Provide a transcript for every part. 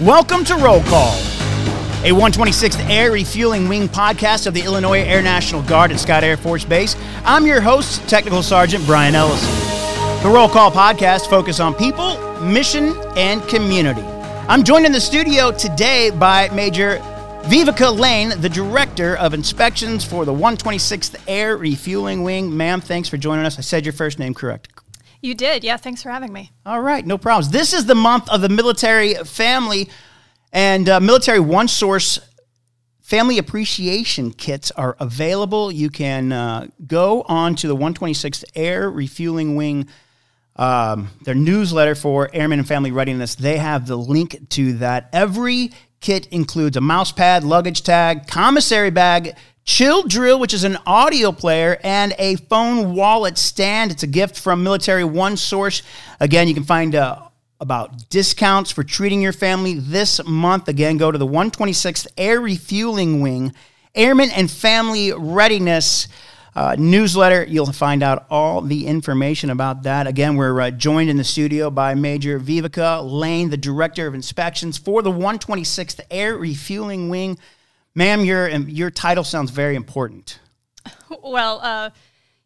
Welcome to Roll Call, a 126th Air Refueling Wing podcast of the Illinois Air National Guard at Scott Air Force Base. I'm your host, Technical Sergeant Brian Ellison. The Roll Call podcast focuses on people, mission, and community. I'm joined in the studio today by Major Viveca Lane, the Director of Inspections for the 126th Air Refueling Wing. Ma'am, thanks for joining us. I said your first name correct. You did. Yeah, thanks for having me. All right, no problems. This is the month of the military family, and uh, military one source family appreciation kits are available. You can uh, go on to the 126th Air Refueling Wing. Um, their newsletter for airmen and family readiness. They have the link to that. Every kit includes a mouse pad, luggage tag, commissary bag, Chill Drill, which is an audio player, and a phone wallet stand. It's a gift from Military One Source. Again, you can find uh, about discounts for treating your family this month. Again, go to the 126th Air Refueling Wing, Airmen and Family Readiness. Uh, newsletter. You'll find out all the information about that. Again, we're uh, joined in the studio by Major Viveca Lane, the Director of Inspections for the 126th Air Refueling Wing. Ma'am, your your title sounds very important. Well, uh,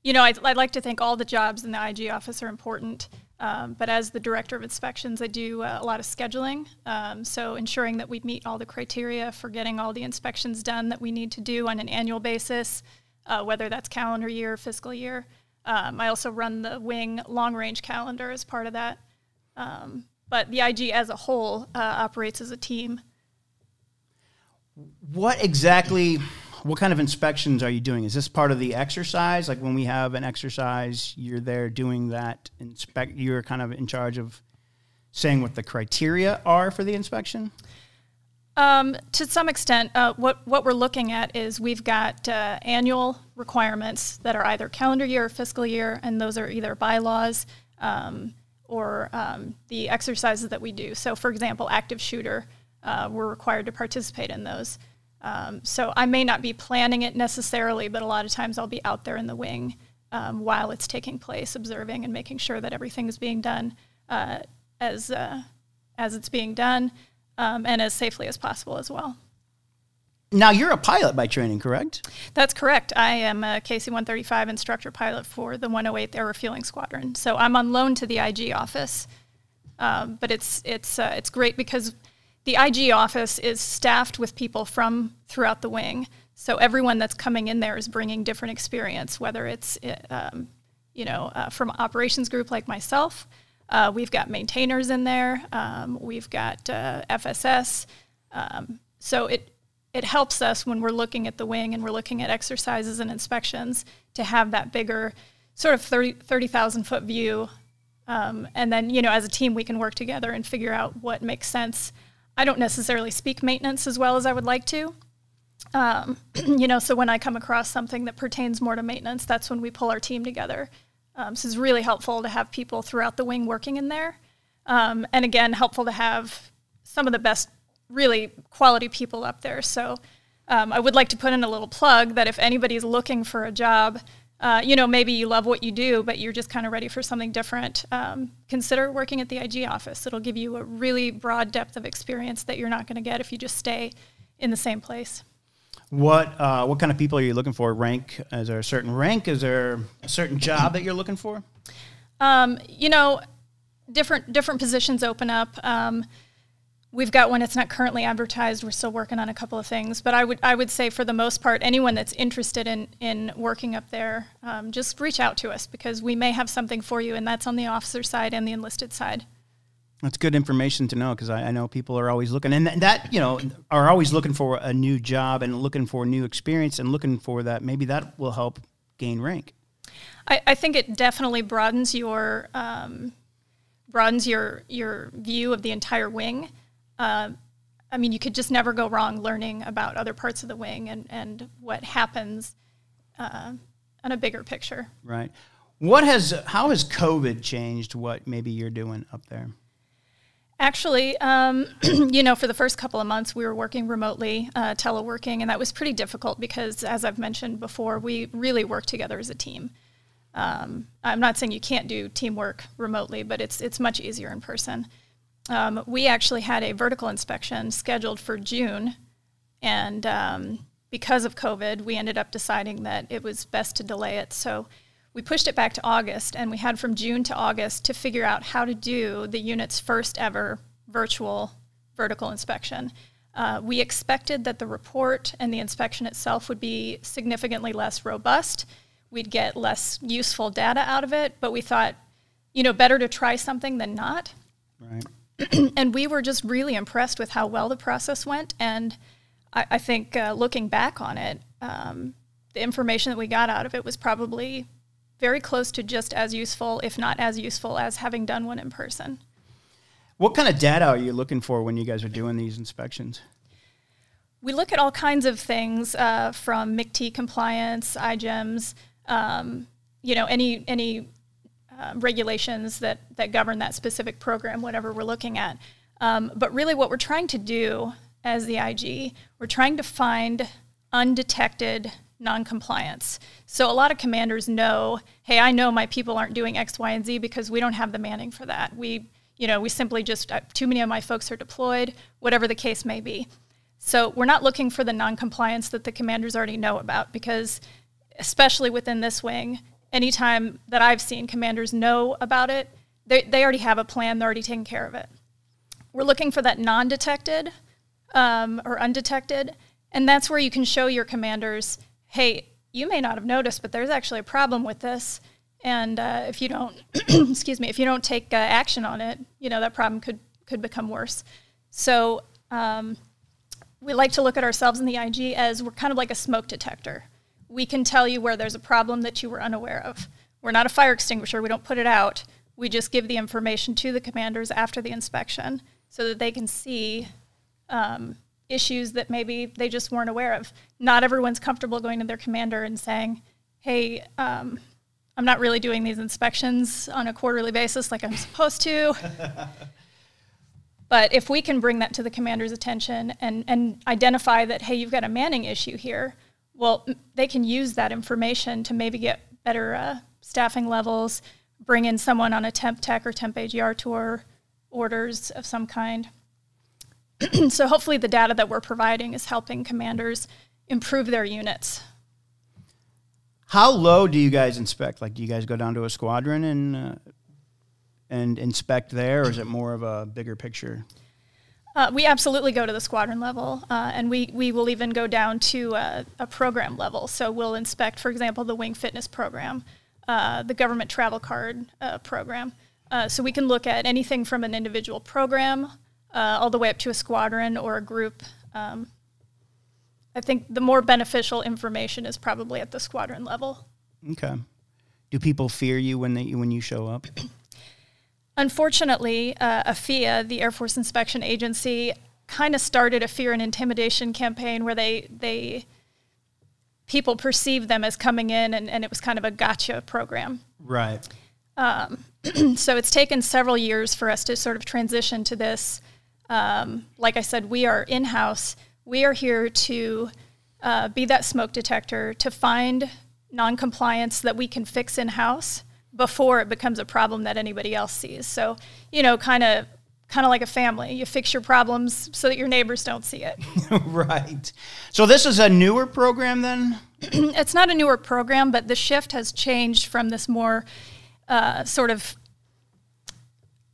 you know, I'd, I'd, like to think all the jobs in the IG office are important. Um, but as the director of inspections, I do uh, a lot of scheduling. Um, so ensuring that we meet all the criteria for getting all the inspections done that we need to do on an annual basis, uh, whether that's calendar year, fiscal year. Um, I also run the wing long range calendar as part of that. Um, but the IG as a whole uh, operates as a team. What exactly, what kind of inspections are you doing? Is this part of the exercise? Like when we have an exercise, you're there doing that inspect, you're kind of in charge of saying what the criteria are for the inspection? Um, to some extent, uh, what what we're looking at is we've got uh, annual requirements that are either calendar year or fiscal year, and those are either bylaws um, or um, the exercises that we do. So, for example, active shooter uh, we're required to participate in those. Um, so I may not be planning it necessarily, but a lot of times I'll be out there in the wing um, while it's taking place, observing and making sure that everything is being done uh, as uh, as it's being done um, and as safely as possible as well. Now you're a pilot by training, correct? That's correct. I am a KC-135 instructor pilot for the 108th Air Refueling Squadron. So I'm on loan to the IG office, um, but it's it's uh, it's great because the IG office is staffed with people from throughout the wing. So everyone that's coming in there is bringing different experience, whether it's um, you know uh, from operations group like myself. Uh, we've got maintainers in there. Um, we've got uh, FSS. Um, so it it helps us when we're looking at the wing and we're looking at exercises and inspections to have that bigger sort of 30,000 30, foot view. Um, and then, you know, as a team, we can work together and figure out what makes sense I don't necessarily speak maintenance as well as I would like to. Um, you know, so when I come across something that pertains more to maintenance, that's when we pull our team together. Um, so it's really helpful to have people throughout the wing working in there. Um, and again, helpful to have some of the best, really quality people up there. So um, I would like to put in a little plug that if anybody's looking for a job uh, you know, maybe you love what you do, but you're just kind of ready for something different, um, consider working at the IG office. It'll give you a really broad depth of experience that you're not going to get if you just stay in the same place. What uh, what kind of people are you looking for? Rank? Is there a certain rank? Is there a certain job that you're looking for? Um, you know, different different positions open up. Um, We've got one that's not currently advertised. We're still working on a couple of things, but I would I would say for the most part, anyone that's interested in in working up there, um, just reach out to us because we may have something for you, and that's on the officer side and the enlisted side. That's good information to know because I, I, know people are always looking, and that you know are always looking for a new job and looking for new experience and looking for that. Maybe that will help gain rank. I, I think it definitely broadens your um, broadens your your view of the entire wing uh, I mean, you could just never go wrong learning about other parts of the wing and, and what happens uh, on a bigger picture. Right. What has, how has COVID changed what maybe you're doing up there? Actually, um, you know, for the first couple of months, we were working remotely, uh, teleworking, and that was pretty difficult because, as I've mentioned before, we really work together as a team. Um, I'm not saying you can't do teamwork remotely, but it's it's much easier in person. Um, we actually had a vertical inspection scheduled for June, and um, because of COVID, we ended up deciding that it was best to delay it. So we pushed it back to August, and we had from June to August to figure out how to do the unit's first ever virtual vertical inspection. Uh, we expected that the report and the inspection itself would be significantly less robust. We'd get less useful data out of it, but we thought, you know, better to try something than not. Right. and we were just really impressed with how well the process went. And I, I think uh, looking back on it, um, the information that we got out of it was probably very close to just as useful, if not as useful, as having done one in person. What kind of data are you looking for when you guys are doing these inspections? We look at all kinds of things uh, from MICT compliance, iGEMS, um, you know, any any uh, regulations that that govern that specific program, whatever we're looking at. Um, but really, what we're trying to do as the IG, we're trying to find undetected noncompliance. So a lot of commanders know, hey, I know my people aren't doing X, Y, and Z because we don't have the manning for that. We you know, we simply just, uh, too many of my folks are deployed, whatever the case may be. So we're not looking for the noncompliance that the commanders already know about because, especially within this wing, anytime that I've seen commanders know about it, they, they already have a plan, they're already taking care of it. We're looking for that non detected um, or undetected, and that's where you can show your commanders hey, you may not have noticed, but there's actually a problem with this and uh, if you don't, excuse me, if you don't take uh, action on it, you know that problem could could become worse. So um, we like to look at ourselves in the IG as we're kind of like a smoke detector. We can tell you where there's a problem that you were unaware of. We're not a fire extinguisher. We don't put it out. We just give the information to the commanders after the inspection so that they can see um, issues that maybe they just weren't aware of. Not everyone's comfortable going to their commander and saying, "Hey." Um, I'm not really doing these inspections on a quarterly basis like I'm supposed to. but if we can bring that to the commander's attention and, and identify that, hey, you've got a manning issue here, well, they can use that information to maybe get better uh, staffing levels, bring in someone on a temp tech or temp AGR tour, orders of some kind. so hopefully the data that we're providing is helping commanders improve their units how low do you guys inspect? Like, do you guys go down to a squadron and uh, and inspect there, or is it more of a bigger picture? Uh, we absolutely go to the squadron level, uh, and we, we will even go down to a, a, program level. So we'll inspect, for example, the Wing Fitness program, uh, the government travel card uh, program. Uh, so we can look at anything from an individual program uh, all the way up to a squadron or a group um, I think the more beneficial information is probably at the squadron level. Okay. Do people fear you when they when you show up? Unfortunately, uh, AFIA, the Air Force Inspection Agency, kind of started a fear and intimidation campaign where they they people perceived them as coming in and, and it was kind of a gotcha program. Right. Um, so it's taken several years for us to sort of transition to this. Um, like I said, we are in house we are here to uh, be that smoke detector to find noncompliance that we can fix in house before it becomes a problem that anybody else sees. So, you know, kind of kind of like a family. You fix your problems so that your neighbors don't see it. right. So this is a newer program then? it's not a newer program, but the shift has changed from this more uh, sort of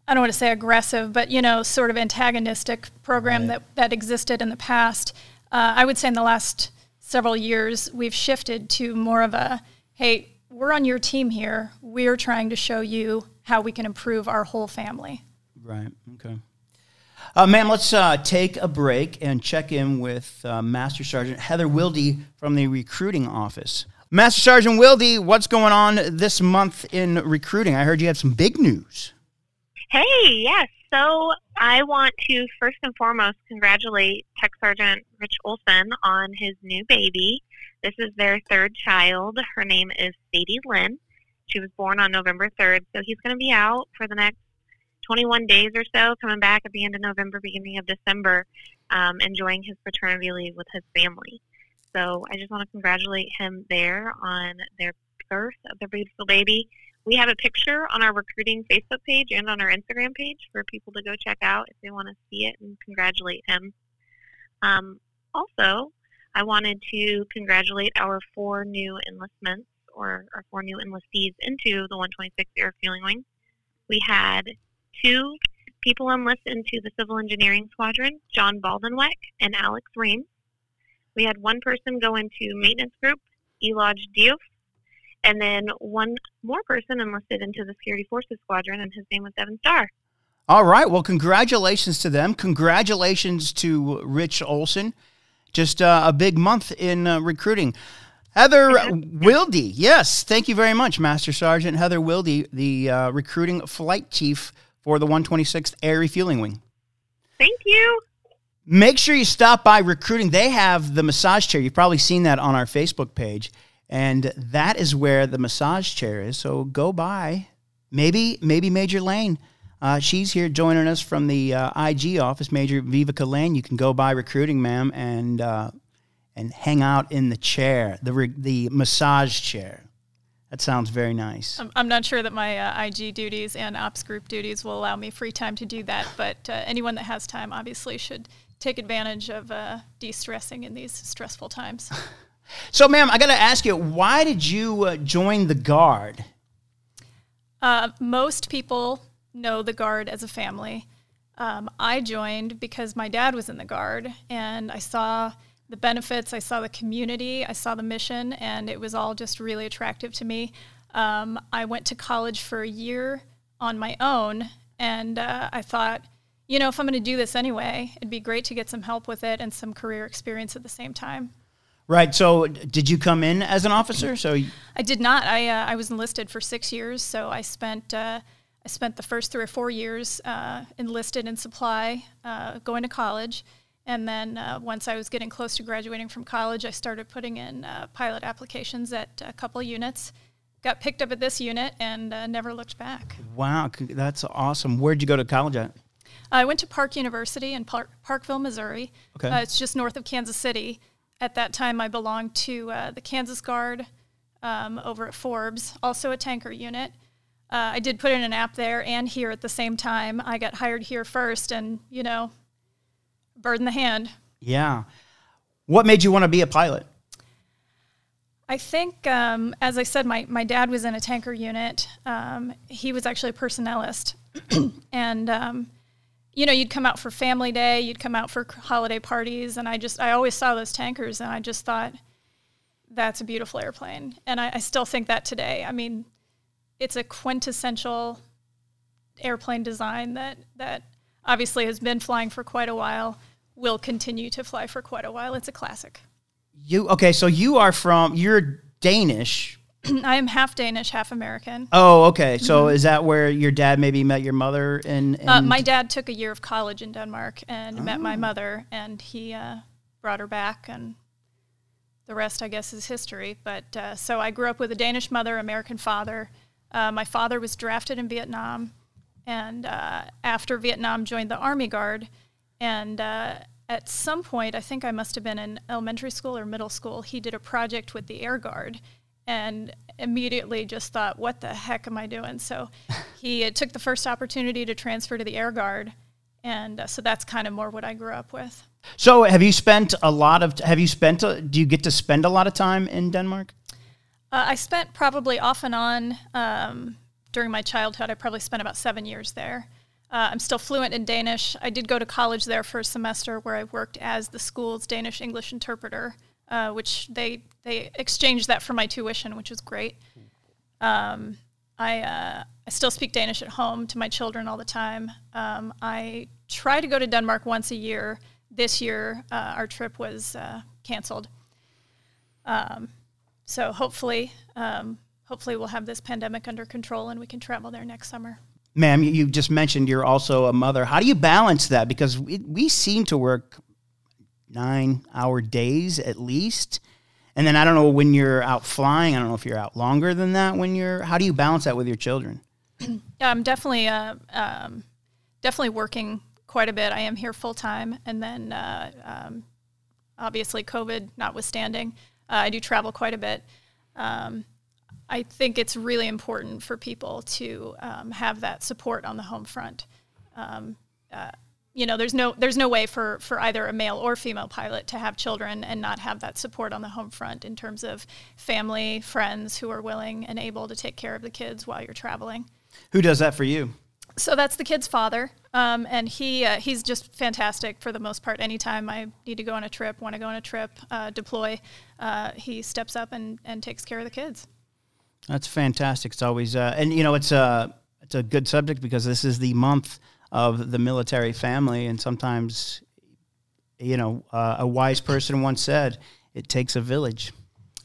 I don't want to say aggressive, but you know, sort of antagonistic program right. that that existed in the past. Uh, I would say in the last several years, we've shifted to more of a, hey, we're on your team here. We're trying to show you how we can improve our whole family. Right. Okay. Uh, ma'am, let's uh, take a break and check in with uh, Master Sergeant Heather Wilde from the recruiting office. Master Sergeant Wilde, what's going on this month in recruiting? I heard you had some big news. Hey, yes. So I want to first and foremost congratulate Tech Sergeant Rich Olson on his new baby. This is their third child. Her name is Sadie Lynn. She was born on November 3rd, so he's going to be out for the next 21 days or so, coming back at the end of November, beginning of December, um, enjoying his paternity leave with his family. So I just want to congratulate him there on their birth of their beautiful baby. We have a picture on our recruiting Facebook page and on our Instagram page for people to go check out if they want to see it and congratulate him. Um, also, I wanted to congratulate our four new enlistments or our four new enlistees into the 126th Air Fueling Wing. We had two people enlist into the Civil Engineering Squadron, John Baldenweck and Alex Ream. We had one person go into Maintenance Group, Elodge Diouf, and then one more person enlisted into the Security Forces Squadron, and his name was Devin Starr. All right. Well, congratulations to them. Congratulations to Rich Olson. Just uh, a big month in uh, recruiting. Heather Wilde, yes, thank you very much, Master Sergeant Heather Wilde, the uh, recruiting flight chief for the 126th Air Refueling Wing. Thank you. Make sure you stop by recruiting. They have the massage chair. You've probably seen that on our Facebook page, and that is where the massage chair is. So go by. Maybe, maybe Major Lane. Uh, she's here joining us from the uh, IG office, Major Viveca Lane. You can go by recruiting, ma'am, and uh, and hang out in the chair, the re- the massage chair. That sounds very nice. I'm, I'm not sure that my uh, IG duties and ops group duties will allow me free time to do that, but uh, anyone that has time obviously should take advantage of uh, de-stressing in these stressful times. so, ma'am, I got to ask you, why did you uh, join the Guard? Uh, most people know the Guard as a family. Um, I joined because my dad was in the Guard, and I saw the benefits, I saw the community, I saw the mission, and it was all just really attractive to me. Um, I went to college for a year on my own, and uh, I thought, you know, if I'm going to do this anyway, it'd be great to get some help with it and some career experience at the same time. Right. So, did you come in as an officer? So I did not. I uh, I was enlisted for six years. So I spent uh, I spent the first three or four years uh, enlisted in supply, uh, going to college, and then uh, once I was getting close to graduating from college, I started putting in uh, pilot applications at a couple units. Got picked up at this unit and never looked back. Wow, that's awesome. Where'd you go to college at? I went to Park University in Park, Parkville, Missouri. Okay. Uh, it's just north of Kansas City. At that time, I belonged to uh, the Kansas Guard um, over at Forbes, also a tanker unit. Uh, I did put in an app there and here at the same time. I got hired here first, and you know, bird in the hand. Yeah. What made you want to be a pilot? I think, um, as I said, my, my dad was in a tanker unit. Um, he was actually a personnelist. and um, you know, you'd come out for family day, you'd come out for holiday parties, and I just, I always saw those tankers, and I just thought, that's a beautiful airplane. And I, I still think that today. I mean, it's a quintessential airplane design that, that obviously has been flying for quite a while, will continue to fly for quite a while. It's a classic. You, okay, so you are from, you're Danish, I am half Danish, half American. Oh, okay. So mm-hmm. is that where your dad maybe met your mother? And, uh, my dad took a year of college in Denmark and oh. met my oh. mother, and he uh, brought her back, and the rest, I guess, is history. But uh, so I grew up with a Danish mother, American father. Uh, my father was drafted in Vietnam, and uh, after Vietnam, joined the Army Guard, and uh, at some point, I think I must have been in elementary school or middle school, he did a project with the Air Guard and immediately just thought, what the heck am I doing? So he uh, took the first opportunity to transfer to the Air Guard. And uh, so that's kind of more what I grew up with. So have you spent a lot of, have you spent, a, do you get to spend a lot of time in Denmark? Uh, I spent probably off and on um, during my childhood. I probably spent about seven years there. Uh, I'm still fluent in Danish. I did go to college there for a semester where I worked as the school's Danish English interpreter uh, which they they exchanged that for my tuition, which was great. Um, I uh, I still speak Danish at home to my children all the time. Um, I try to go to Denmark once a year. This year, uh, our trip was uh, canceled. Um, so hopefully, um, hopefully we'll have this pandemic under control and we can travel there next summer. Ma'am, you just mentioned you're also a mother. How do you balance that? Because we, we seem to work nine hour days at least. And then I don't know when you're out flying. I don't know if you're out longer than that. When you're, how do you balance that with your children? Yeah, I'm definitely, uh, um, definitely working quite a bit. I am here full time, and then uh, um, obviously COVID notwithstanding, uh, I do travel quite a bit. Um, I think it's really important for people to um, have that support on the home front. Um, uh, you know, there's no there's no way for for either a male or female pilot to have children and not have that support on the home front in terms of family, friends who are willing and able to take care of the kids while you're traveling. Who does that for you? So that's the kid's father, um, and he uh, he's just fantastic for the most part. Anytime I need to go on a trip, want to go on a trip, uh, deploy, uh, he steps up and, and takes care of the kids. That's fantastic. It's always uh, and you know it's a it's a good subject because this is the month of the military family, and sometimes, you know, uh, a wise person once said, "It takes a village."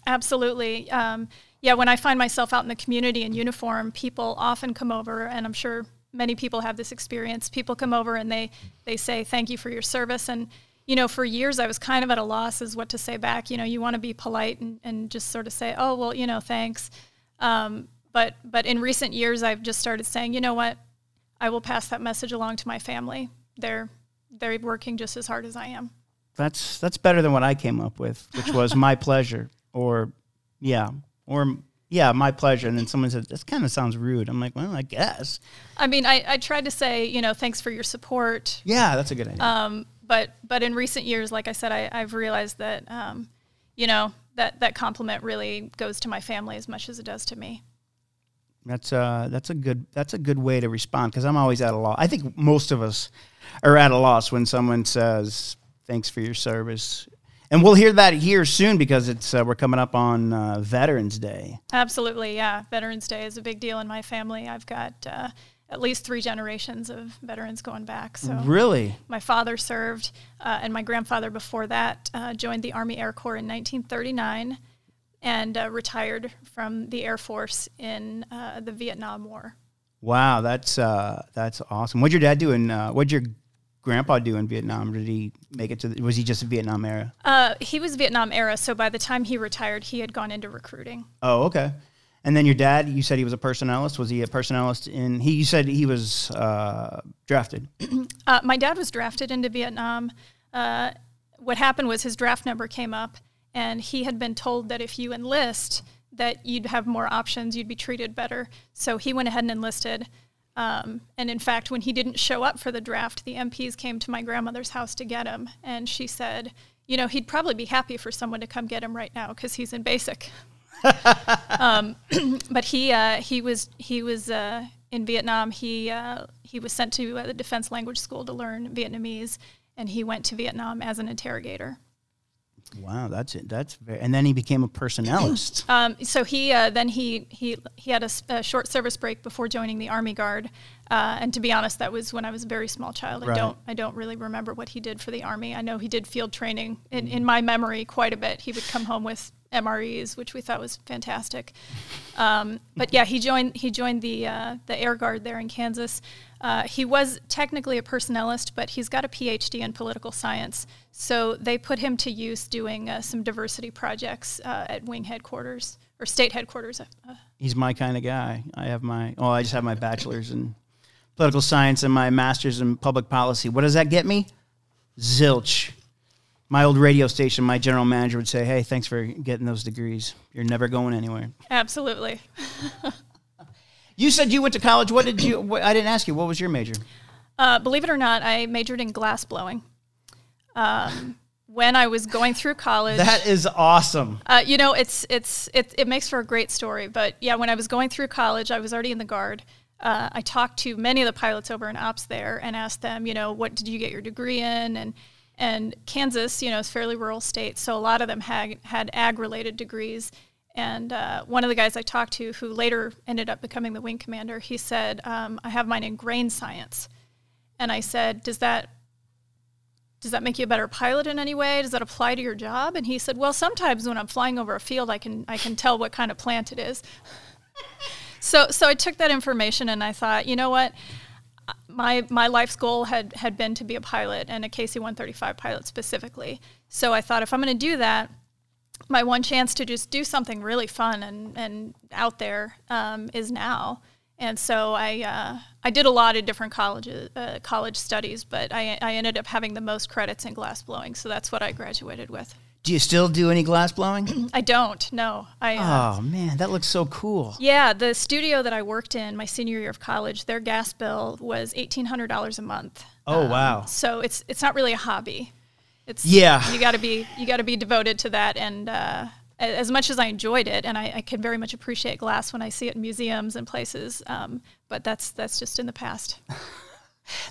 Absolutely. Um, yeah, when I find myself out in the community in uniform, people often come over, and I'm sure many people have this experience. People come over and they they say, "Thank you for your service," and you know, for years I was kind of at a loss as what to say back. You know, you want to be polite and, and just sort of say, "Oh, well, you know, thanks." Um, but but in recent years, I've just started saying, you know what, I will pass that message along to my family. They're they're working just as hard as I am. That's that's better than what I came up with, which was my pleasure, or yeah, or yeah, my pleasure. And then someone said, "This kind of sounds rude." I'm like, well, I guess. I mean, I, I tried to say, you know, thanks for your support. Yeah, that's a good idea. Um, but but in recent years, like I said, I, I've realized that, um, you know, that that compliment really goes to my family as much as it does to me. That's uh that's a good that's a good way to respond because I'm always at a loss. I think most of us are at a loss when someone says thanks for your service. And we'll hear that here soon because it's uh, we're coming up on uh, Veterans Day. Absolutely, yeah. Veterans Day is a big deal in my family. I've got uh, at least three generations of veterans going back. So really, my father served, uh, and my grandfather before that uh, joined the Army Air Corps in 1939 and uh, retired from the Air Force in uh, the Vietnam War. Wow, that's uh, that's awesome. What'd your dad do in? Uh, what'd your grandpa do in Vietnam? Did he make it to? The, was he just a Vietnam era? Uh, he was Vietnam era. So by the time he retired, he had gone into recruiting. Oh, okay. And then your dad, you said he was a personnelist. Was he a personnelist in? He you said he was uh, drafted. my dad was drafted into Vietnam. what happened was his draft number came up and he had been told that if you enlist, that you'd have more options, you'd be treated better. So he went ahead and enlisted. Um, and in fact, when he didn't show up for the draft, the MPs came to my grandmother's house to get him, and she said, you know, he'd probably be happy for someone to come get him right now because he's in basic. um, but he uh, he was he was uh, in Vietnam. He uh, he was sent to uh, the Defense Language School to learn Vietnamese, and he went to Vietnam as an interrogator. Wow, that's it. That's very. And then he became a personnelist. um, so he uh, then he he he had a, a, short service break before joining the Army Guard. Uh, and to be honest, that was when I was a very small child. I right. don't I don't really remember what he did for the Army. I know he did field training in, in my memory quite a bit. He would come home with MREs, which we thought was fantastic. Um, but yeah, he joined he joined the uh, the Air Guard there in Kansas. Uh, he was technically a personnelist, but he's got a PhD in political science. So they put him to use doing uh, some diversity projects uh, at wing headquarters or state headquarters. Uh, he's my kind of guy. I have my oh, I just have my bachelor's in political science and my master's in public policy. What does that get me? Zilch my old radio station, my general manager would say, "Hey, thanks for getting those degrees. You're never going anywhere." Absolutely. you said you went to college. What did you? What, I didn't ask you. What was your major? Uh, believe it or not, I majored in glass blowing. Um, when I was going through college, that is awesome. Uh, you know, it's it's it, it makes for a great story. But yeah, when I was going through college, I was already in the guard. Uh, I talked to many of the pilots over in ops there and asked them, you know, what did you get your degree in, and and Kansas, you know, is fairly rural state, so a lot of them had had ag-related degrees. And uh, one of the guys I talked to, who later ended up becoming the wing commander, he said, um, "I have mine in grain science." And I said, "Does that does that make you a better pilot in any way? Does that apply to your job?" And he said, "Well, sometimes when I'm flying over a field, I can I can tell what kind of plant it is." so so I took that information and I thought, you know what? My my life's goal had had been to be a pilot and a KC-135 pilot specifically. So I thought if I'm going to do that, my one chance to just do something really fun and and out there um, is now. And so I uh, I did a lot of different colleges uh, college studies, but I I ended up having the most credits in glass blowing, so that's what I graduated with. Do you still do any glass blowing? I don't. No. I. Uh, oh man, that looks so cool. Yeah, the studio that I worked in my senior year of college, their gas bill was eighteen hundred dollars a month. Oh wow. So it's it's not really a hobby. It's Yeah. You got to be you got to be devoted to that, and uh, as much as I enjoyed it, and I, I can very much appreciate glass when I see it in museums and places, um, but that's that's just in the past.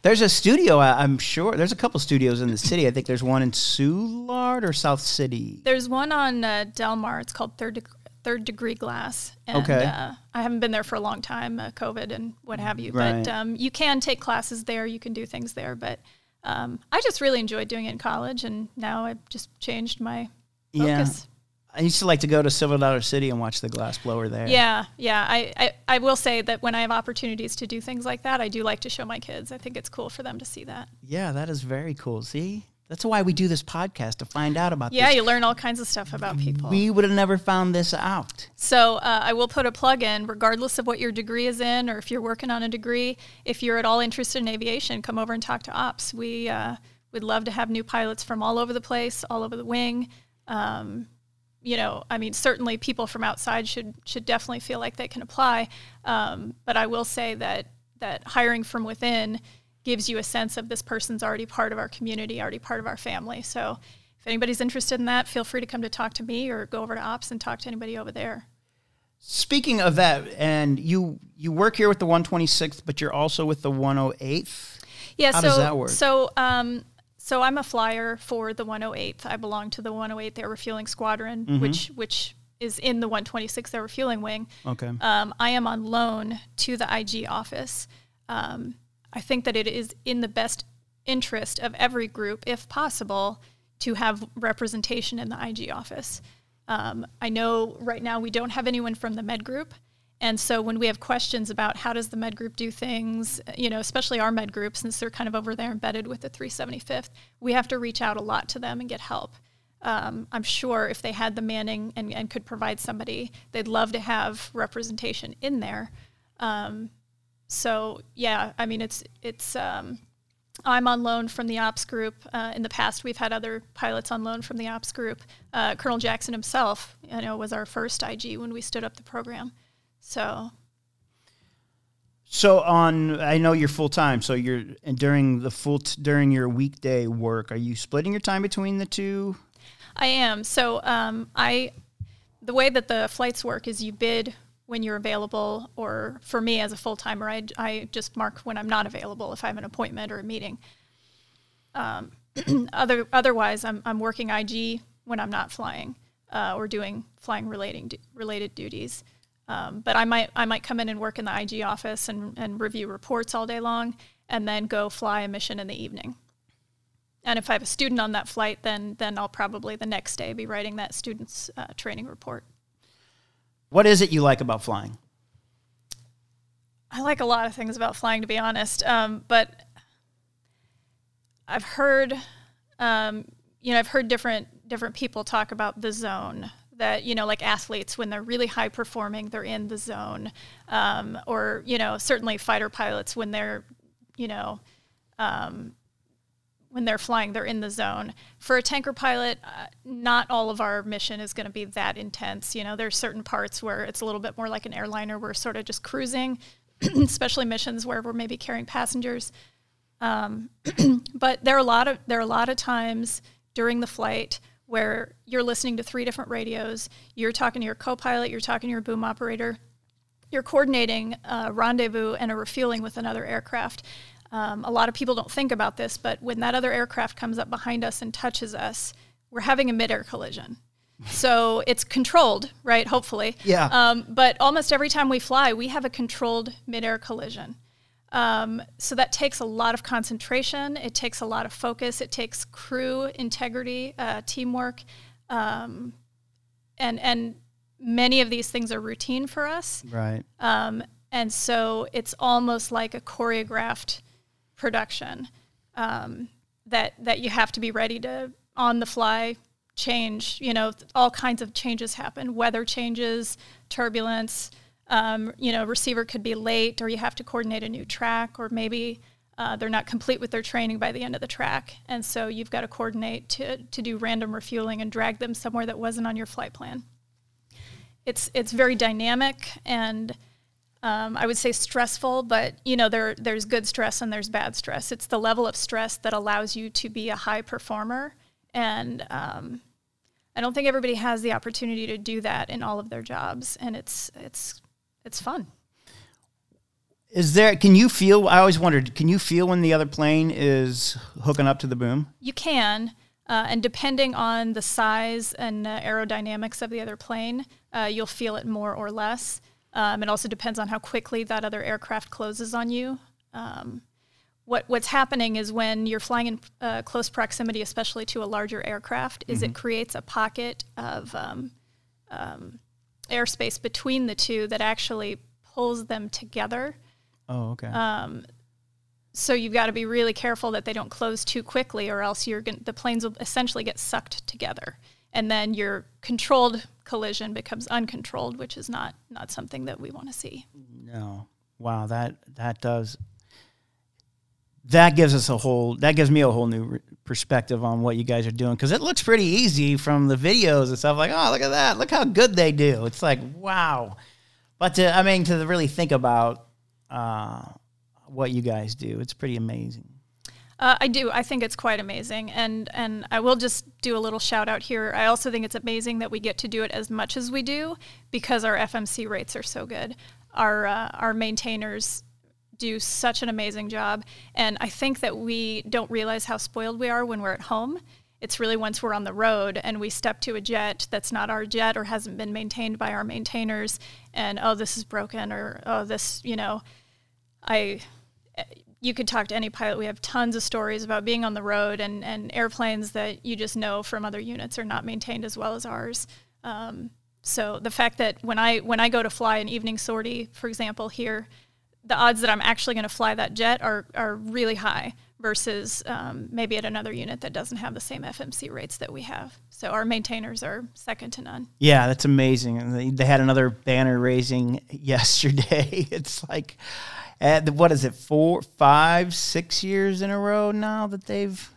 There's a studio, I- I'm sure. There's a couple studios in the city. I think there's one in Soulard or South City. There's one on uh, Delmar. It's called Third Deg- Third Degree Glass. And, Okay. Uh, I haven't been there for a long time, uh, COVID and what have you. Right. But um, you can take classes there. You can do things there. But um, I just really enjoyed doing it in college, and now I've just changed my Yeah. I used to like to go to Silver Dollar City and watch the glass blower there. Yeah, yeah. I, I, I will say that when I have opportunities to do things like that, I do like to show my kids. I think it's cool for them to see that. Yeah, that is very cool. See? That's why we do this podcast to find out about Yeah, this. you learn all kinds of stuff about people. We would have never found this out. So uh, I will put a plug in, regardless of what your degree is in, or if you're working on a degree. If you're at all interested in aviation, come over and talk to ops. We uh, would love to have new pilots from all over the place, all over the wing. Um, you know, I mean, certainly people from outside should should definitely feel like they can apply. Um, but I will say that that hiring from within gives you a sense of this person's already part of our community, already part of our family. So if anybody's interested in that, feel free to come to talk to me or go over to ops and talk to anybody over there. Speaking of that, and you you work here with the 126th, but you're also with the 108th. Yeah. How so, does that work? So, um, so I'm a flyer for the 108th. I belong to the 108th Air Refueling Squadron, Mm-hmm. which which is in the 126th Air Refueling Wing. Okay. Um, I am on loan to the IG office. Um, I think that it is in the best interest of every group, if possible, to have representation in the IG office. Um, I know right now we don't have anyone from the med group. And so when we have questions about how does the med group do things, you know, especially our med group, since they're kind of over there embedded with the 375th, we have to reach out a lot to them and get help. Um, I'm sure if they had the manning and, and could provide somebody, they'd love to have representation in there. Um, so yeah, I mean it's it's um, I'm on loan from the ops group. Uh, in the past, we've had other pilots on loan from the ops group. Uh, Colonel Jackson himself, you know, was our first IG when we stood up the program. So So on, I know you're full time. So you're and during the full t- during your weekday work. Are you splitting your time between the two? I am. So um, I, the way that the flights work is you bid when you're available, or for me as a full timer, I, I just mark when I'm not available if I have an appointment or a meeting. Um, other otherwise, I'm I'm working IG when I'm not flying uh, or doing flying relating related duties. Um, but I might I might come in and work in the IG office and, and review reports all day long, and then go fly a mission in the evening. And if I have a student on that flight, then then I'll probably the next day be writing that student's uh, training report. What is it you like about flying? I like a lot of things about flying, to be honest. Um, but I've heard, um, you know, I've heard different different people talk about the zone. That you know, like athletes, when they're really high performing, they're in the zone. Um, or you know, certainly fighter pilots when they're, you know, um, when they're flying, they're in the zone. For a tanker pilot, uh, not all of our mission is going to be that intense. You know, there's certain parts where it's a little bit more like an airliner. We're sort of just cruising, especially missions where we're maybe carrying passengers. Um, but there are a lot of there are a lot of times during the flight where you're listening to three different radios. You're talking to your co-pilot. You're talking to your boom operator. You're coordinating a rendezvous and a refueling with another aircraft. Um, a lot of people don't think about this, but when that other aircraft comes up behind us and touches us, we're having a midair collision. So it's controlled, right? Hopefully. Yeah. Um, but almost every time we fly, we have a controlled midair collision. Um, so that takes a lot of concentration. It takes a lot of focus. It takes crew integrity, uh, teamwork, um, and and many of these things are routine for us. Right. Um, and so it's almost like a choreographed production um, that that you have to be ready to on the fly change. You know, all kinds of changes happen. Weather changes, turbulence. Um, you know, receiver could be late, or you have to coordinate a new track, or maybe uh, they're not complete with their training by the end of the track. And so you've got to coordinate to, to do random refueling and drag them somewhere that wasn't on your flight plan. It's, it's very dynamic and um, I would say stressful, but you know there, there's good stress and there's bad stress. It's the level of stress that allows you to be a high performer. And um, I don't think everybody has the opportunity to do that in all of their jobs. And it's, it's, it's fun. Is there? Can you feel? I always wondered. Can you feel when the other plane is hooking up to the boom? You can, uh, and depending on the size and uh, aerodynamics of the other plane, uh, you'll feel it more or less. Um, it also depends on how quickly that other aircraft closes on you. Um, what what's happening is when you're flying in uh, close proximity, especially to a larger aircraft, is mm-hmm. it creates a pocket of um, um, airspace between the two that actually pulls them together Oh, okay. Um, so you've got to be really careful that they don't close too quickly, or else you're going the planes will essentially get sucked together, and then your controlled collision becomes uncontrolled, which is not not something that we want to see. No. Wow. That that does. That gives us a whole. That gives me a whole new perspective on what you guys are doing because it looks pretty easy from the videos and stuff. Like, oh, look at that! Look how good they do. It's like, wow. But to, I mean, to really think about uh, what you guys do. It's pretty amazing. Uh, I do. I think it's quite amazing, and and I will just do a little shout out here. I also think it's amazing that we get to do it as much as we do because our FMC rates are so good. Our uh, our maintainers do such an amazing job, and I think that we don't realize how spoiled we are when we're at home. It's really once we're on the road and we step to a jet that's not our jet or hasn't been maintained by our maintainers, and oh, this is broken, or oh, this, you know I you could talk to any pilot. We have tons of stories about being on the road and, and airplanes that you just know from other units are not maintained as well as ours. Um, so the fact that when I when I go to fly an evening sortie, for example, here, the odds that I'm actually going to fly that jet are are really high versus um, maybe at another unit that doesn't have the same FMC rates that we have. So our maintainers are second to none. Yeah, that's amazing. They, they had another banner raising yesterday. it's like at the, what is it four five six years in a row now that they've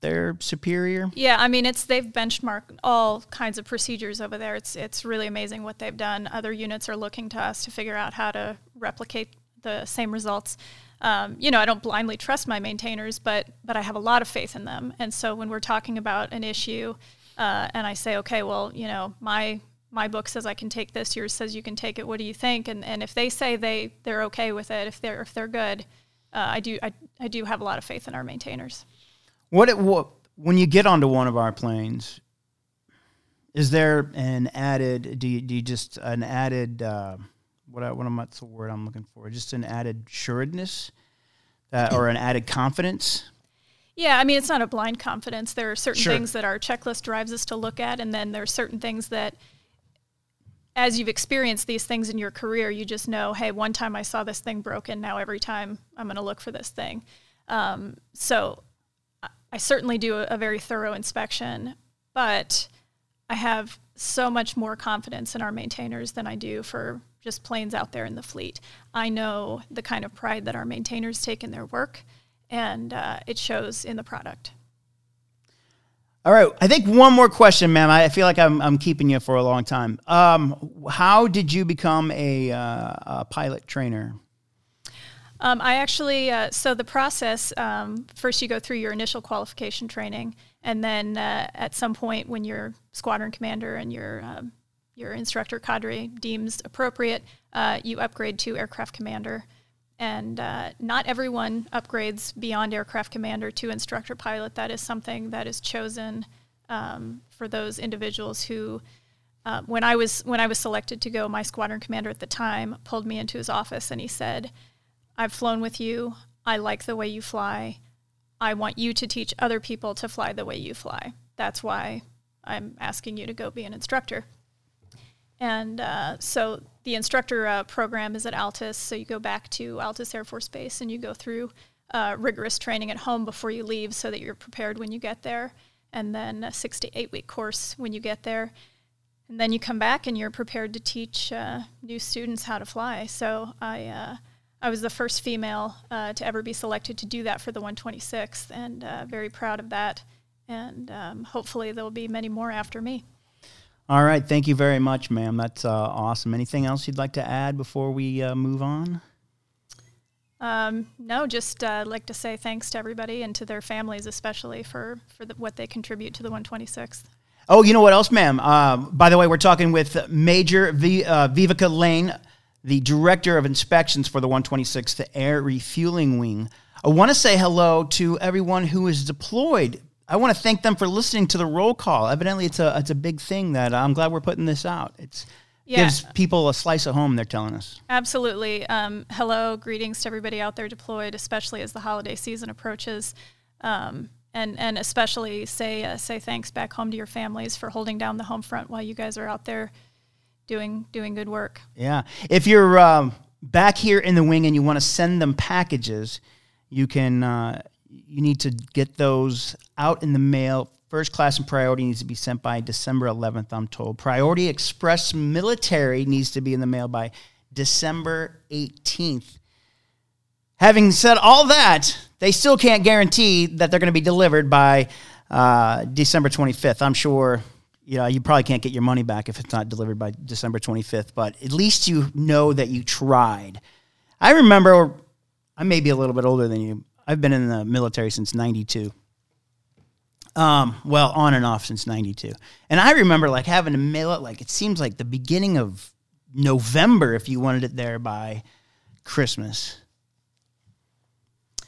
they're superior yeah i mean it's they've benchmarked all kinds of procedures over there it's it's really amazing what they've done other units are looking to us to figure out how to replicate the same results um, you know i don't blindly trust my maintainers but but i have a lot of faith in them and so when we're talking about an issue uh, and i say okay well you know my my book says I can take this, yours says you can take it. What do you think? And and if they say they they're okay with it, if they're if they're good, uh, I do I, I do have a lot of faith in our maintainers. What, it, what when you get onto one of our planes, is there an added? Do you, do you just an added? Uh, what I, what am what's the word I'm looking for? Just an added sureness, uh, or an added confidence yeah, I mean, it's not a blind confidence. There are certain sure. things that our checklist drives us to look at, and then there are certain things that as you've experienced these things in your career, you just know, hey, one time I saw this thing broken. Now every time I'm going to look for this thing. Um, so I certainly do a, a, very thorough inspection, but I have so much more confidence in our maintainers than I do for just planes out there in the fleet. I know the kind of pride that our maintainers take in their work, and uh, it shows in the product. All right. I think one more question, ma'am. I feel like I'm, I'm keeping you for a long time. Um, how did you become a, uh, a pilot trainer? Um, I actually, uh, so the process um, first you go through your initial qualification training, and then uh, at some point when your squadron commander and your um, your instructor cadre deems appropriate, uh, you upgrade to aircraft commander and uh, not everyone upgrades beyond aircraft commander to instructor pilot. That is something that is chosen um, for those individuals who, uh, when I was when I was selected to go, my squadron commander at the time pulled me into his office and he said, "I've flown with you. I like the way you fly. I want you to teach other people to fly the way you fly. That's why I'm asking you to go be an instructor." And uh, so the instructor uh, program is at Altus. So you go back to Altus Air Force Base and you go through uh, rigorous training at home before you leave so that you're prepared when you get there. And then a six to eight week course when you get there. And then you come back and you're prepared to teach uh, new students how to fly. So I, uh, I was the first female uh, to ever be selected to do that for the 126th, and very proud of that. And um, hopefully, there will be many more after me. All right. Thank you very much, ma'am. That's uh, awesome. Anything else you'd like to add before we uh, move on? Um, no, just uh, like to say thanks to everybody and to their families, especially for for the, what they contribute to the 126th. Oh, you know what else, ma'am? Um, by the way, we're talking with Major v, uh, Viveca Lane, the Director of Inspections for the 126th Air Refueling Wing. I want to say hello to everyone who is deployed. I want to thank them for listening to the roll call. Evidently, it's a it's a big thing that I'm glad we're putting this out. It's yeah. gives people a slice of home. They're telling us absolutely. Um, hello, greetings to everybody out there deployed, especially as the holiday season approaches. Um, and and especially say uh, say thanks back home to your families for holding down the home front while you guys are out there doing doing good work. Yeah, if you're um, back here in the wing and you want to send them packages, you can. Uh, you need to get those out in the mail. First class and priority needs to be sent by December 11th. I'm told. Priority Express Military needs to be in the mail by December 18th. Having said all that, they still can't guarantee that they're going to be delivered by uh, December 25th. I'm sure you know you probably can't get your money back if it's not delivered by December 25th, but at least you know that you tried. I remember I may be a little bit older than you. I've been in the military since 92. Um, well, on and off since 92. And I remember like having to mail it like it seems like the beginning of November if you wanted it there by Christmas.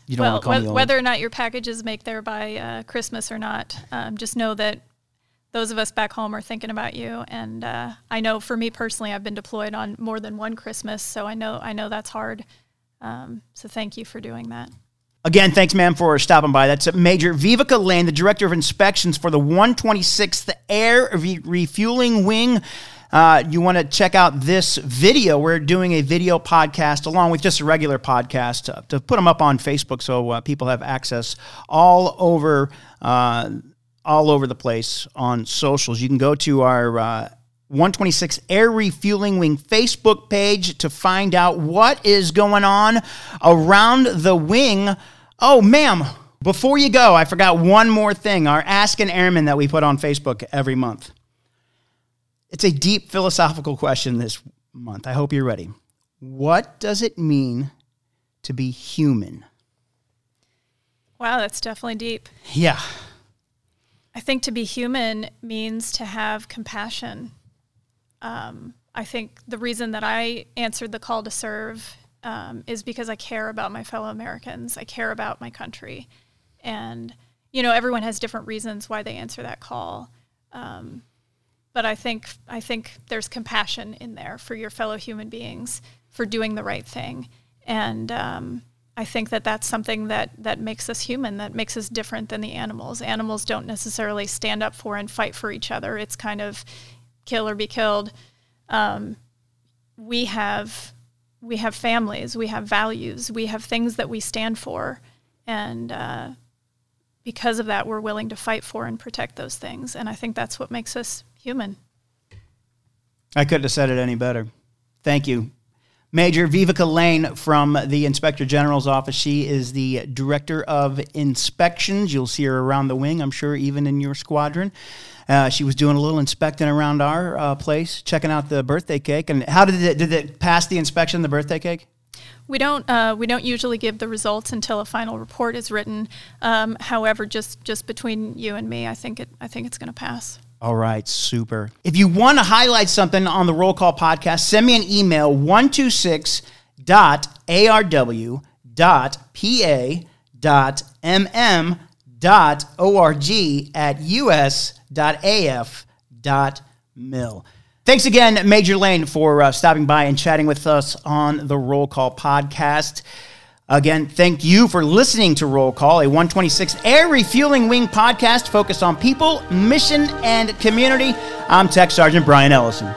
You don't well, want to call wh- me whether or not your packages make there by uh, Christmas or not, um, just know that those of us back home are thinking about you. And uh, I know for me personally, I've been deployed on more than one Christmas, so I know I know that's hard. Um, so thank you for doing that. Again, thanks, ma'am, for stopping by. That's Major Viveca Lane, the Director of Inspections for the 126th Air Refueling Wing. Uh, you want to check out this video. We're doing a video podcast along with just a regular podcast to, put them up on Facebook so uh, people have access all over uh, all over the place on socials. You can go to our uh, 126 Air Refueling Wing Facebook page to find out what is going on around the wing. Oh, ma'am. Before you go, I forgot one more thing our Ask an Airman that we put on Facebook every month. It's a deep philosophical question this month. I hope you're ready. What does it mean to be human? Wow, that's definitely deep. Yeah. I think to be human means to have compassion. Um, I think the reason that I answered the call to serve um, is because I care about my fellow Americans. I care about my country. And, you know, everyone has different reasons why they answer that call. Um, but I think I think there's compassion in there for your fellow human beings for doing the right thing, and um, I think that that's something that that makes us human, that makes us different than the animals. Animals don't necessarily stand up for and fight for each other. It's kind of kill or be killed. Um, we have we have families, we have values, we have things that we stand for, and uh, because of that, we're willing to fight for and protect those things. And I think that's what makes us human. I couldn't have said it any better. Thank you. Major Viveca Lane from the Inspector General's office. She is the Director of Inspections. You'll see her around the wing, I'm sure, even in your squadron. Uh, she was doing a little inspecting around our uh, place, checking out the birthday cake. And how did it, did it pass the inspection, the birthday cake? We don't uh, we don't usually give the results until a final report is written. Um, however, just just between you and me, I think it I think it's going to pass. All right, super. If you want to highlight something on the Roll Call podcast, send me an email 126.arw.pa.mm.org at us.af.mil. Thanks again, Major Lane, for uh, stopping by and chatting with us on the Roll Call podcast. Again, thank you for listening to Roll Call, a 126 Air Refueling Wing podcast focused on people, mission, and community. I'm Tech Sergeant Brian Ellison.